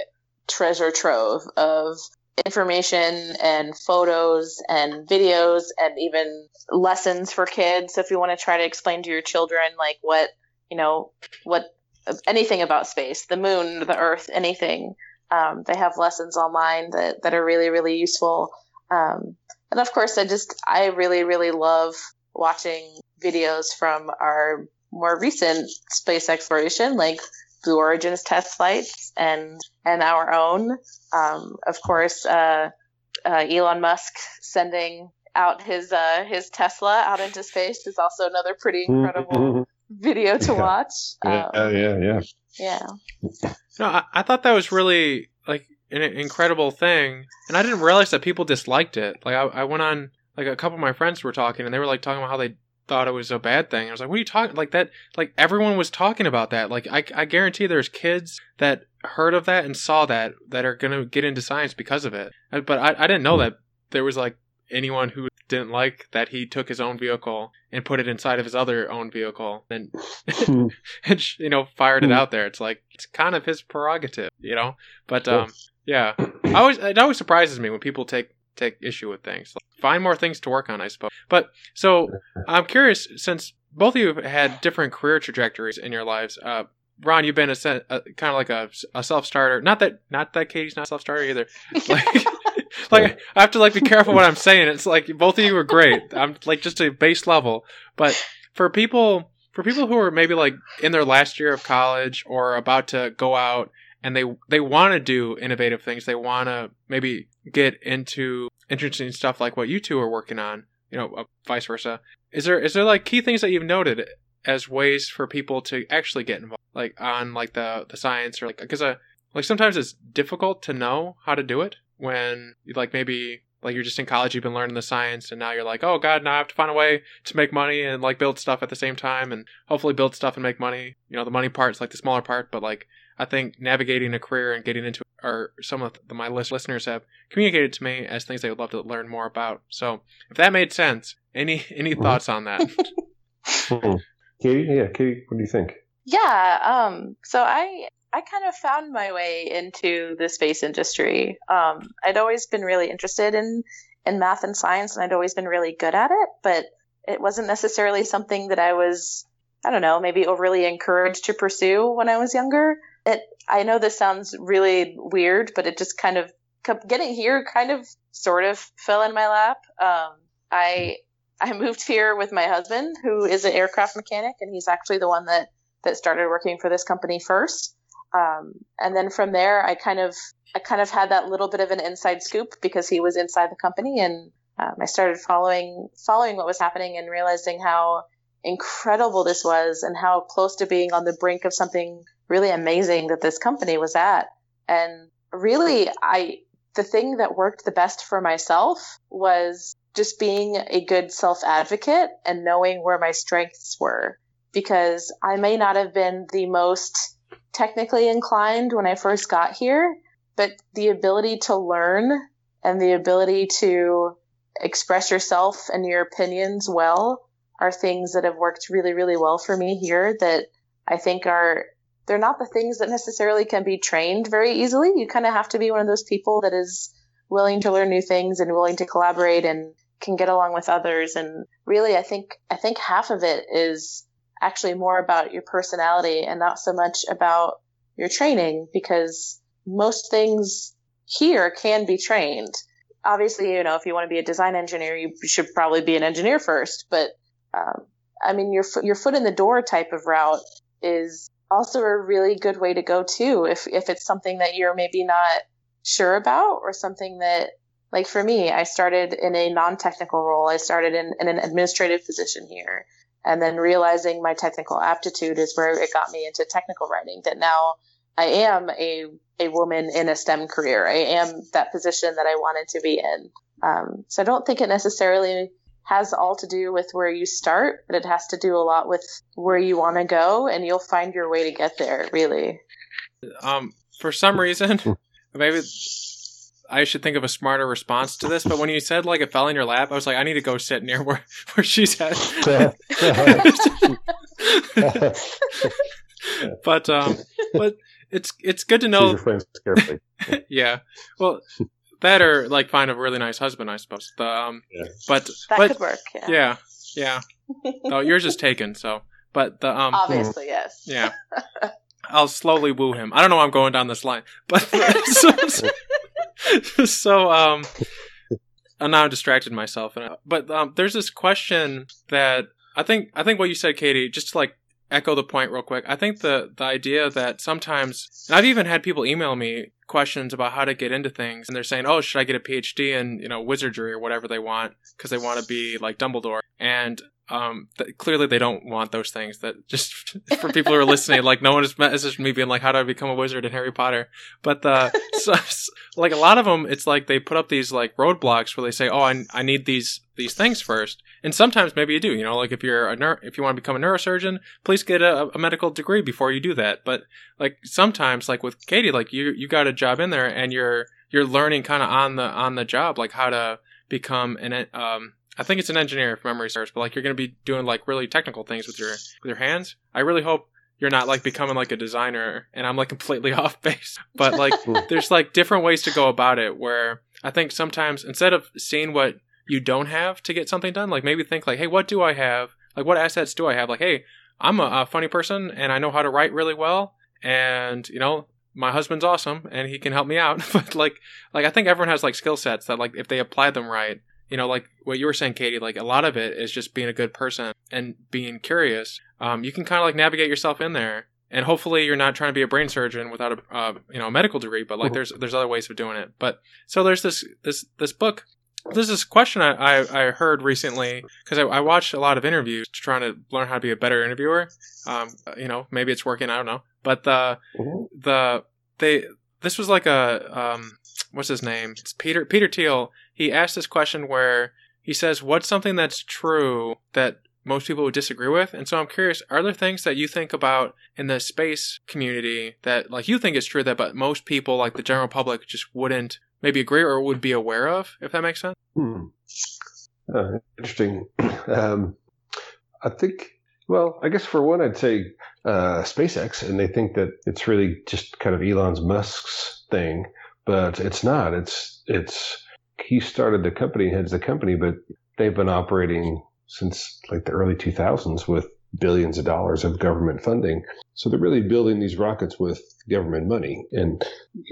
treasure trove of information and photos and videos and even lessons for kids. So if you want to try to explain to your children like what you know what anything about space, the moon, the earth, anything. Um, they have lessons online that, that are really, really useful. Um, and of course, I just, I really, really love watching videos from our more recent space exploration, like Blue Origin's test flights and, and our own. Um, of course, uh, uh, Elon Musk sending out his, uh, his Tesla out into space is also another pretty incredible video to watch. Yeah, um, yeah, yeah. Yeah. No, I, I thought that was really like an incredible thing, and I didn't realize that people disliked it. Like I, I went on like a couple of my friends were talking, and they were like talking about how they thought it was a bad thing. I was like, "What are you talking like that?" Like everyone was talking about that. Like I, I guarantee there's kids that heard of that and saw that that are gonna get into science because of it. Uh, but I, I didn't know that there was like anyone who didn't like that he took his own vehicle and put it inside of his other own vehicle and, hmm. and you know fired it hmm. out there. It's like it's kind of his prerogative, you know. But um, yeah, I always it always surprises me when people take take issue with things. Like, find more things to work on, I suppose. But so I'm curious since both of you have had different career trajectories in your lives. Uh, Ron, you've been a, a kind of like a, a self starter. Not that not that Katie's not a self starter either. Like like I have to like be careful what I'm saying. It's like both of you are great. I'm like just a base level, but for people for people who are maybe like in their last year of college or about to go out and they they want to do innovative things, they want to maybe get into interesting stuff like what you two are working on, you know, uh, vice versa. Is there is there like key things that you've noted as ways for people to actually get involved, like on like the the science or like because uh, like sometimes it's difficult to know how to do it when like maybe like you're just in college you've been learning the science and now you're like oh god now i have to find a way to make money and like build stuff at the same time and hopefully build stuff and make money you know the money part's like the smaller part but like i think navigating a career and getting into or some of the, my listeners have communicated to me as things they would love to learn more about so if that made sense any any mm-hmm. thoughts on that hmm. katie yeah katie what do you think yeah um so i I kind of found my way into the space industry. Um, I'd always been really interested in in math and science, and I'd always been really good at it, but it wasn't necessarily something that I was, I don't know, maybe overly encouraged to pursue when I was younger. It, I know this sounds really weird, but it just kind of getting here kind of sort of fell in my lap. Um, I I moved here with my husband, who is an aircraft mechanic, and he's actually the one that that started working for this company first. Um, and then from there, I kind of I kind of had that little bit of an inside scoop because he was inside the company, and um, I started following following what was happening and realizing how incredible this was and how close to being on the brink of something really amazing that this company was at. And really, I the thing that worked the best for myself was just being a good self advocate and knowing where my strengths were because I may not have been the most technically inclined when I first got here, but the ability to learn and the ability to express yourself and your opinions well are things that have worked really, really well for me here that I think are they're not the things that necessarily can be trained very easily. You kind of have to be one of those people that is willing to learn new things and willing to collaborate and can get along with others. And really, I think I think half of it is actually more about your personality and not so much about your training because most things here can be trained. Obviously, you know, if you want to be a design engineer, you should probably be an engineer first. But um, I mean, your your foot in the door type of route is also a really good way to go too. If if it's something that you're maybe not sure about or something that like for me, I started in a non-technical role. I started in, in an administrative position here and then realizing my technical aptitude is where it got me into technical writing that now I am a, a woman in a STEM career. I am that position that I wanted to be in. Um, so I don't think it necessarily has all to do with where you start, but it has to do a lot with where you want to go, and you'll find your way to get there. Really. Um, for some reason, maybe I should think of a smarter response to this. But when you said like it fell in your lap, I was like, I need to go sit near where where she's at. but um, but it's it's good to know. Your friends yeah, well, that or like find a really nice husband, I suppose. The, um, Yeah. but That but could work. Yeah. yeah, yeah. Oh, yours is taken. So, but the um, Obviously, yes. yeah. I'll slowly woo him. I don't know why I'm going down this line, but so, so, so, um, I'm now distracted myself. And but um, there's this question that I think I think what you said, Katie, just to like echo the point real quick. I think the the idea that sometimes, and I've even had people email me questions about how to get into things, and they're saying, "Oh, should I get a PhD in you know wizardry or whatever they want because they want to be like Dumbledore?" And um, th- clearly they don't want those things. That just for people who are listening, like no one has messaged me being like, "How do I become a wizard in Harry Potter?" But the so, so- like a lot of them, it's like they put up these like roadblocks where they say, "Oh, I, I need these these things first. And sometimes maybe you do. You know, like if you're a neur- if you want to become a neurosurgeon, please get a, a medical degree before you do that. But like sometimes, like with Katie, like you you got a job in there and you're you're learning kind of on the on the job, like how to become an um. I think it's an engineer if memory serves, but like you're going to be doing like really technical things with your with your hands. I really hope you're not like becoming like a designer and I'm like completely off base. But like there's like different ways to go about it where I think sometimes instead of seeing what you don't have to get something done, like maybe think like, hey, what do I have? Like what assets do I have? Like, hey, I'm a, a funny person and I know how to write really well and you know my husband's awesome and he can help me out but like like i think everyone has like skill sets that like if they apply them right you know like what you were saying katie like a lot of it is just being a good person and being curious um, you can kind of like navigate yourself in there and hopefully you're not trying to be a brain surgeon without a uh, you know a medical degree but like there's there's other ways of doing it but so there's this this this book there's this question I, I, I heard recently because I, I watched a lot of interviews trying to learn how to be a better interviewer. Um, you know, maybe it's working. I don't know. But the Mhm. the they this was like a um, what's his name? It's Peter Peter Thiel. He asked this question where he says, "What's something that's true that most people would disagree with?" And so I'm curious: Are there things that you think about in the space community that like you think is true that but most people, like the general public, just wouldn't maybe agree or would be aware of? If that makes sense. Hmm. Uh, interesting. Um, I think, well, I guess for one, I'd say uh, SpaceX, and they think that it's really just kind of Elon Musk's thing, but it's not. It's it's he started the company, heads the company, but they've been operating since like the early 2000s with billions of dollars of government funding. So they're really building these rockets with government money, and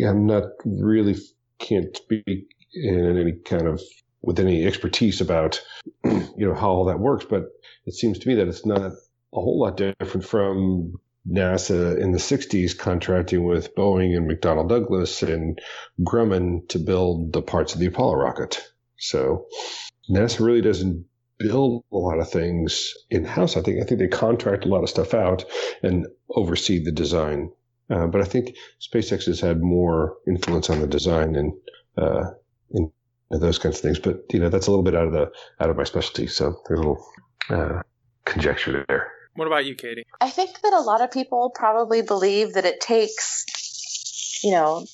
I'm not really can't speak in any kind of with any expertise about you know how all that works but it seems to me that it's not a whole lot different from NASA in the 60s contracting with Boeing and McDonnell Douglas and Grumman to build the parts of the Apollo rocket. So NASA really doesn't build a lot of things in house. I think I think they contract a lot of stuff out and oversee the design. Uh, but I think SpaceX has had more influence on the design and uh, those kinds of things. But you know, that's a little bit out of the out of my specialty. So there's a little uh, conjecture there. What about you, Katie? I think that a lot of people probably believe that it takes, you know,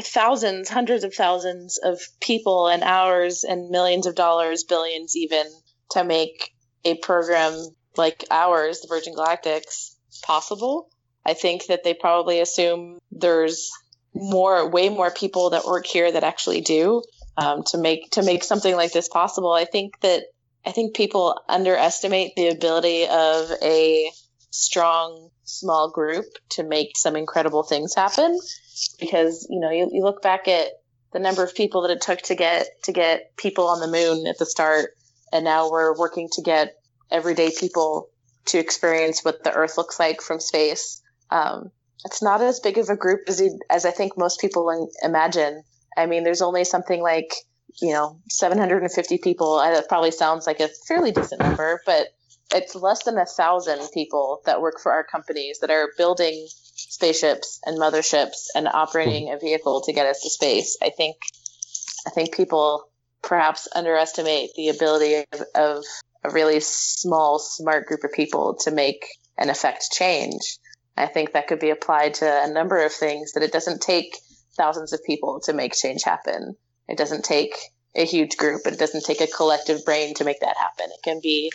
thousands, hundreds of thousands of people and hours and millions of dollars, billions even, to make a program like ours, the Virgin Galactics, possible. I think that they probably assume there's more, way more people that work here that actually do um, to make to make something like this possible. I think that I think people underestimate the ability of a strong small group to make some incredible things happen. Because you know you, you look back at the number of people that it took to get to get people on the moon at the start. And now we're working to get everyday people to experience what the earth looks like from space. Um, it's not as big of a group as, as i think most people imagine. I mean there's only something like you know 750 people that probably sounds like a fairly decent number but it's less than a thousand people that work for our companies that are building spaceships and motherships and operating a vehicle to get us to space. I think I think people perhaps underestimate the ability of, of a really small, smart group of people to make and affect change. I think that could be applied to a number of things that it doesn't take thousands of people to make change happen. It doesn't take a huge group. It doesn't take a collective brain to make that happen. It can be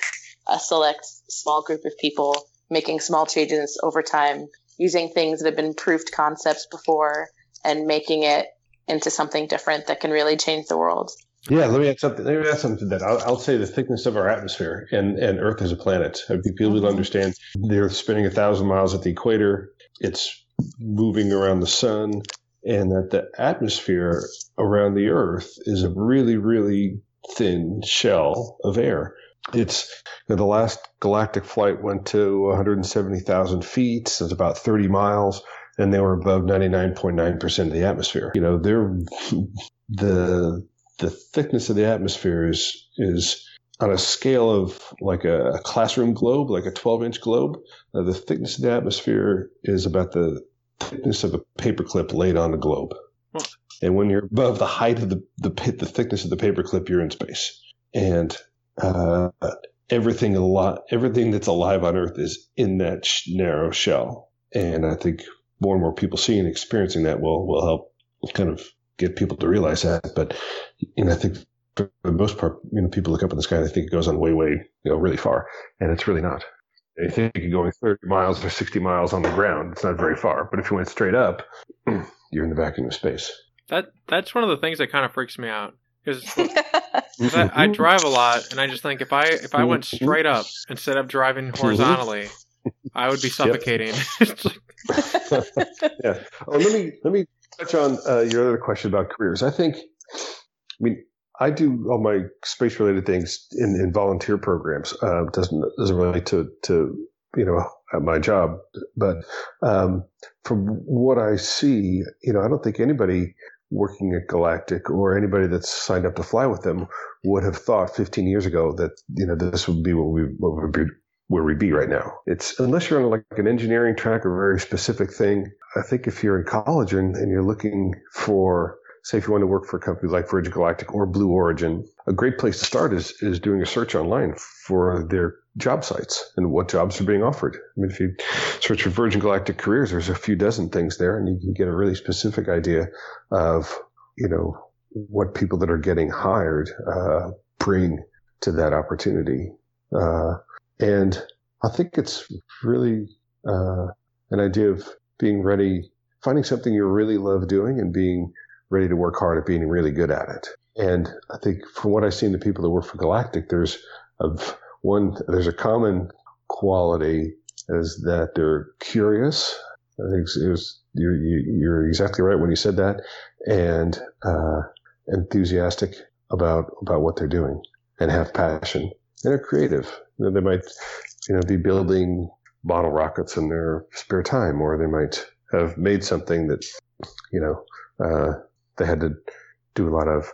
a select small group of people making small changes over time, using things that have been proved concepts before and making it into something different that can really change the world. Yeah, let me add something. Let me add something to that. I'll, I'll say the thickness of our atmosphere and, and Earth as a planet. I think people mm-hmm. understand the Earth spinning a thousand miles at the equator. It's moving around the sun, and that the atmosphere around the Earth is a really, really thin shell of air it's you know, the last galactic flight went to 170,000 feet. So it's about 30 miles, and they were above 99.9% of the atmosphere. You know, they're the the thickness of the atmosphere is is on a scale of like a, classroom globe, like a 12 inch globe. Uh, the thickness of the atmosphere is about the thickness of a paperclip laid on a globe. And when you're above the height of the, the the thickness of the paperclip, you're in space. And uh, everything a lot, everything that's alive on Earth is in that sh- narrow shell, and I think more and more people seeing and experiencing that will will help kind of get people to realize that. But and I think for the most part, you know, people look up in the sky and they think it goes on way, way, you know, really far, and it's really not. They think you're going 30 miles or 60 miles on the ground. It's not very far. But if you went straight up, you're in the vacuum of space. That that's one of the things that kind of freaks me out because I, I, drive a lot, and I just think if I if I went straight up instead of driving horizontally, I would be suffocating. yeah. Oh, let me let me touch on uh, your other question about careers. I think, I mean, I do all my space related things in, in volunteer programs. Uh, doesn't doesn't relate to to you know my job, but um, from what I see, you know, I don't think anybody working at Galactic or anybody that's signed up to fly with them would have thought 15 years ago that you know this would be what we what would be where we be right now. It's unless you're on like an engineering track or a very specific thing. I think if you're in college and, and you're looking for say if you want to work for a company like Virgin Galactic or Blue Origin, a great place to start is is doing a search online for their job sites and what jobs are being offered. I mean, if you search for Virgin Galactic careers, there's a few dozen things there, and you can get a really specific idea of you know what people that are getting hired uh, bring to that opportunity. Uh, and I think it's really uh, an idea of being ready, finding something you really love doing, and being ready to work hard at being really good at it. And I think from what I've seen the people that work for Galactic, there's a one, there's a common quality is that they're curious. I think it was, you're, you're exactly right when you said that, and uh, enthusiastic about about what they're doing, and have passion, and they're creative. You know, they might, you know, be building bottle rockets in their spare time, or they might have made something that, you know, uh, they had to do a lot of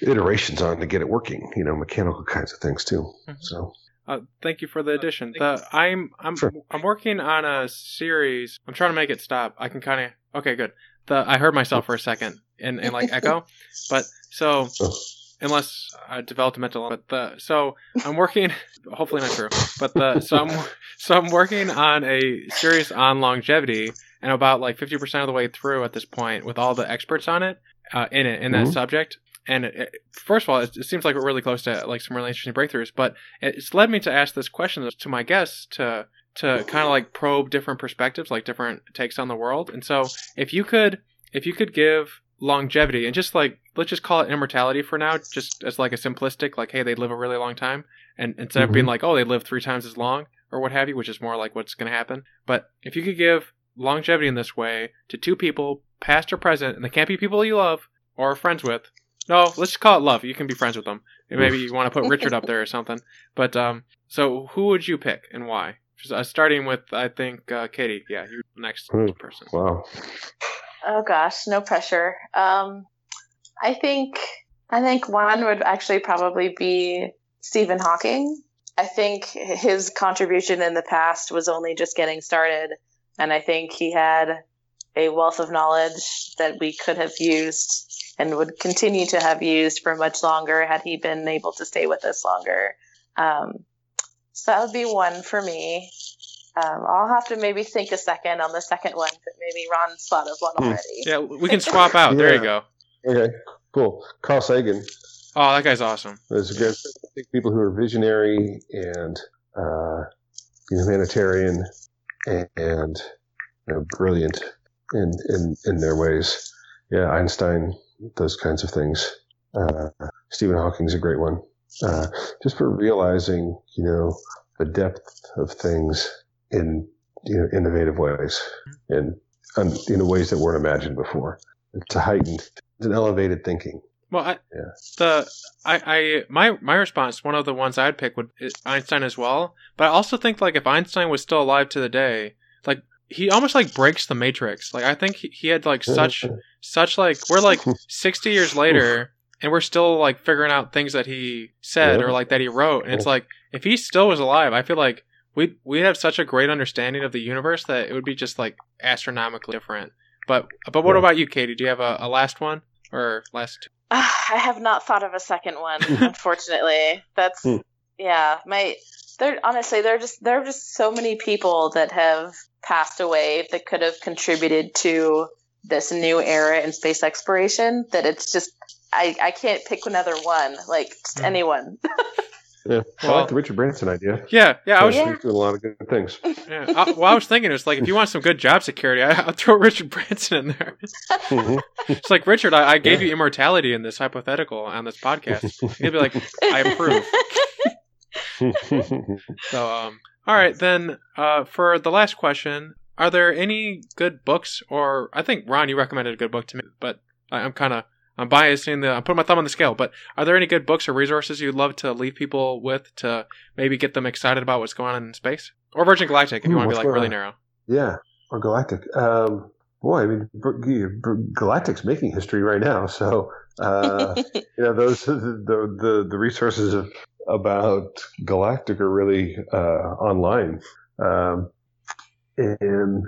iterations on to get it working. You know, mechanical kinds of things too. Mm-hmm. So. Uh, thank you for the addition. The I'm I'm sure. I'm working on a series. I'm trying to make it stop. I can kind of okay, good. The I heard myself for a second and, and like echo, but so oh. unless I developed a mental, but the so I'm working. hopefully not true, but the so I'm so I'm working on a series on longevity and about like 50% of the way through at this point with all the experts on it uh, in it in that Mhm. subject. And it, it- first of all, it, it seems like we're really close to like some really interesting breakthroughs. But it's led me to ask this question to my guests to to kind of like probe different perspectives, like different takes on the world. And so, if you could if you could give longevity and just like let's just call it immortality for now, just as like a simplistic like, hey, they live a really long time, and instead of being Mhm. like, oh, they live three times as long or what have you, which is more like what's going to happen. But if you could give longevity in this way to two people, past or present, and they can't be people you love or are friends with. No, let's just call it love. You can be friends with them. And Maybe you want to put Richard up there or something. But um, so who would you pick and why? Just, uh, starting with, I think, uh, Katie. Yeah, you're next Hmm. person. Wow. Oh gosh, no pressure. Um, I think I think one would actually probably be Stephen Hawking. I think his contribution in the past was only just getting started, and I think he had a wealth of knowledge that we could have used and would continue to have used for much longer had he been able to stay with us longer. Um, so that would be one for me. Um, I'll have to maybe think a second on the second one, but maybe Ron's thought of one Hmm. already. Yeah, we can swap out. There you go. Okay, cool. Carl Sagan Oh, that guy's awesome. is a good. I think people who are visionary and uh, humanitarian and, you know, brilliant in, in in their ways. Yeah, Einstein, those kinds of things. Uh, Stephen Hawking's a great one. Uh, just for realizing, you know, the depth of things in you know innovative ways and um, in ways that weren't imagined before. It's a heightened, it's an elevated thinking. Well, I, Yeah. the I, I my my response, one of the ones I'd pick would is Einstein as well. But I also think like if Einstein was still alive to the day, like he almost like breaks the matrix. Like I think he, he had like such such like we're like 60 years later and we're still like figuring out things that he said Yeah. or like that he wrote and it's like if he still was alive i feel like we'd we'd have such a great understanding of the universe that it would be just like astronomically different but but what Yeah. about you katie do you have a, a last one or last two? Ah, I have not thought of a second one, unfortunately. That's Hmm. yeah, my there honestly there are just there are just so many people that have passed away that could have contributed to this new era in space exploration that it's just I, I can't pick another one, like just Hmm. anyone. Yeah, I Well- like the Richard Branson idea. yeah yeah i was Yeah. Doing a lot of good things. yeah, I, well i was thinking it's like if you want some good job security I, i'll throw richard branson in there Mhm. it's like richard i, I gave Yeah. you immortality in this hypothetical on this podcast he'd be like i approve So, um, all right, then, uh, for the last question, are there any good books, or I think Ron, you recommended a good book to me, but I, I'm kind of I'm biasing the I'm putting my thumb on the scale. But are there any good books or resources you'd love to leave people with to maybe get them excited about what's going on in space, or Virgin Galactic if you Ooh, want to be like really on? narrow? yeah, or Galactic. Um, boy, I mean, Br- Br- Galactic's making history right now. So, uh, you know, those the the, the resources of, about Galactic are really uh, online. Um, and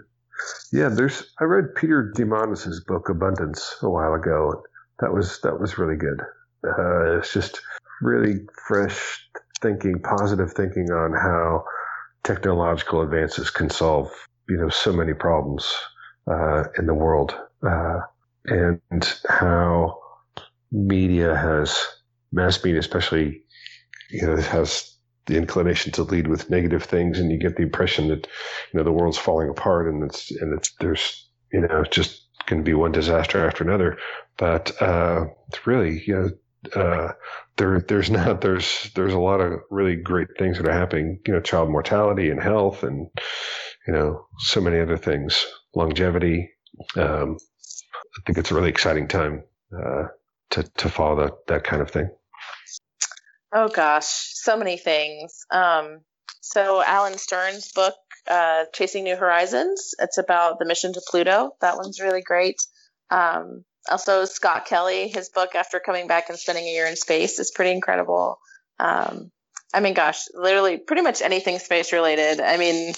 yeah, there's I read Peter Diamandis's book Abundance a while ago. That was that was really good. Uh, it's just really fresh thinking, positive thinking on how technological advances can solve you know so many problems uh, in the world, uh, and how media has mass media, especially you know, has the inclination to lead with negative things, and you get the impression that you know the world's falling apart, and it's and it's there's you know it's just going to be one disaster after another. But uh, really you know uh, there there's not there's there's a lot of really great things that are happening. You know, child mortality and health, and you know so many other things, longevity. Um, I think it's a really exciting time uh, to to follow that that kind of thing. Oh gosh, so many things. Um, so Alan Stern's book, uh, Chasing New Horizons, it's about the mission to Pluto. That one's really great. Um, also Scott Kelly, his book after coming back and spending a year in space is pretty incredible. Um, I mean, gosh, literally pretty much anything space related. I mean,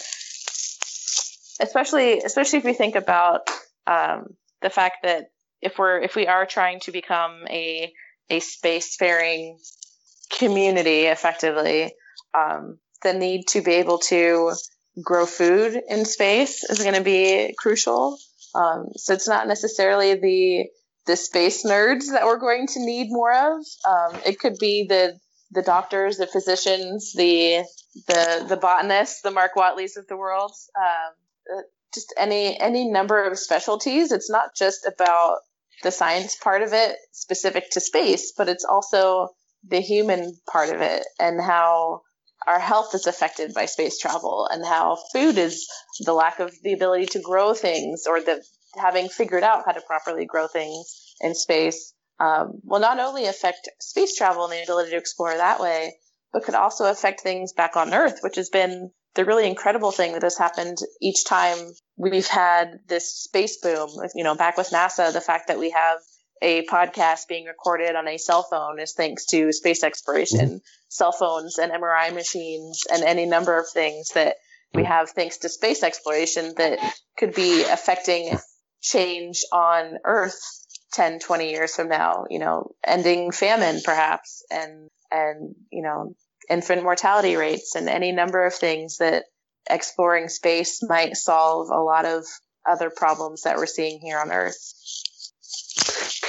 especially especially if we think about um, the fact that if we're if we are trying to become a a spacefaring community effectively um, the need to be able to grow food in space is going to be crucial. Um, so it's not necessarily the the space nerds that we're going to need more of. Um, it could be the the doctors, the physicians, the the the botanists, the Mark Watneys of the world. Um, uh, just any any number of specialties. It's not just about the science part of it specific to space, but it's also the human part of it and how our health is affected by space travel and how food is the lack of the ability to grow things or the having figured out how to properly grow things in space um, will not only affect space travel and the ability to explore that way, but could also affect things back on Earth, which has been the really incredible thing that has happened each time we've had this space boom. You know, back with NASA, the fact that we have a podcast being recorded on a cell phone is thanks to space exploration, mm-hmm. cell phones and MRI machines and any number of things that we mm-hmm. have thanks to space exploration that could be affecting change on Earth 10, 20 years from now, you know, ending famine perhaps and, and, you know, infant mortality rates and any number of things that exploring space might solve a lot of other problems that we're seeing here on Earth.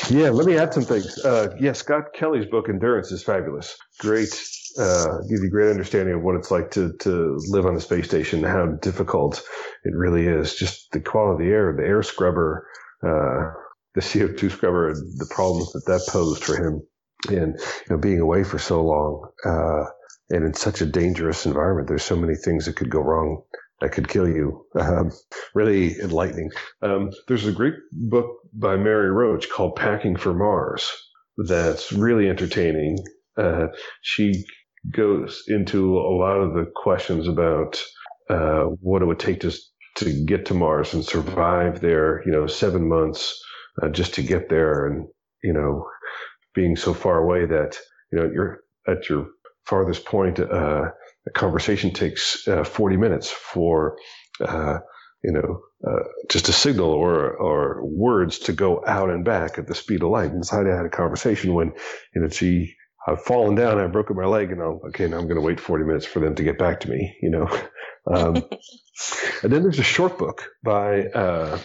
Yeah, let me add some things. Uh, yeah, Scott Kelly's book Endurance is fabulous. Great, uh, gives you great understanding of what it's like to to live on the space station, how difficult it really is. Just the quality of the air, the air scrubber, uh, the CO2 scrubber, the problems that that posed for him, and you know, being away for so long, uh, and in such a dangerous environment. There's so many things that could go wrong that could kill you. Um, really enlightening. Um, there's a great book by Mary Roach called Packing for Mars that's really entertaining. Uh, she goes into a lot of the questions about uh, what it would take to to get to Mars and survive there. You know, seven months uh, just to get there, and you know, being so far away that you know you're at your farthest point. Uh, a conversation takes uh, 40 minutes for uh, you know uh, just a signal or or words to go out and back at the speed of light. And so I had a conversation when you know she I've fallen down, I've broken my leg, and I'm okay. Now I'm going to wait 40 minutes for them to get back to me. You know. Um, and then there's a short book by uh,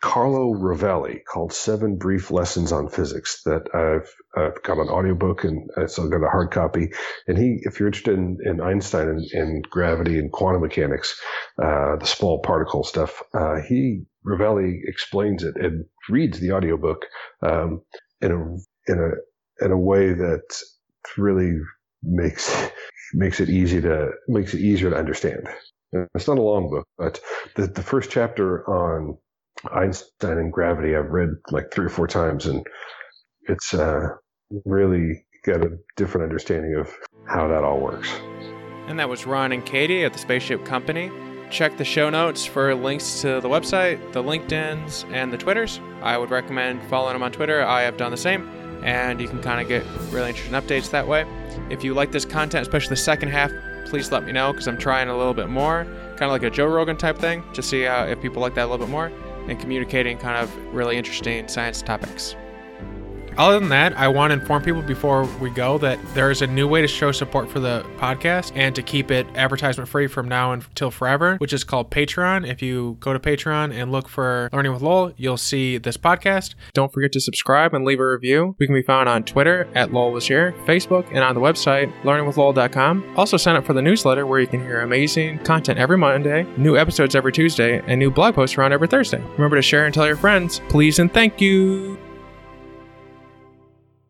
Carlo Rovelli called Seven Brief Lessons on Physics that I've, I've got an audiobook and I still got a hard copy. And he, if you're interested in, in Einstein and, and, gravity and quantum mechanics, uh, the small particle stuff, uh, he, Rovelli explains it and reads the audiobook, um, in a, in a, in a way that really makes, makes it easy to, makes it easier to understand. It's not a long book, but the, the first chapter on Einstein and Gravity I've read like three or four times, and it's uh, really got a different understanding of how that all works. And that was Ron and Katie at the Spaceship Company. Check the show notes for links to the website, the LinkedIn's, and the Twitters. I would recommend following them on Twitter. I have done the same, and you can kind of get really interesting updates that way. If you like this content, especially the second half, please let me know because I'm trying a little bit more, kind of like a Joe Rogan type thing, to see uh, if people like that a little bit more and communicating kind of really interesting science topics. Other than that, I want to inform people before we go that there is a new way to show support for the podcast and to keep it advertisement free from now until forever, which is called Patreon. If you go to Patreon and look for Learning with Lowell, you'll see this podcast. Don't forget to subscribe and leave a review. We can be found on Twitter at Lowell was here, Facebook, and on the website learningwithlowell.com. Also, sign up for the newsletter where you can hear amazing content every Monday, new episodes every Tuesday, and new blog posts around every Thursday. Remember to share and tell your friends. Please and thank you.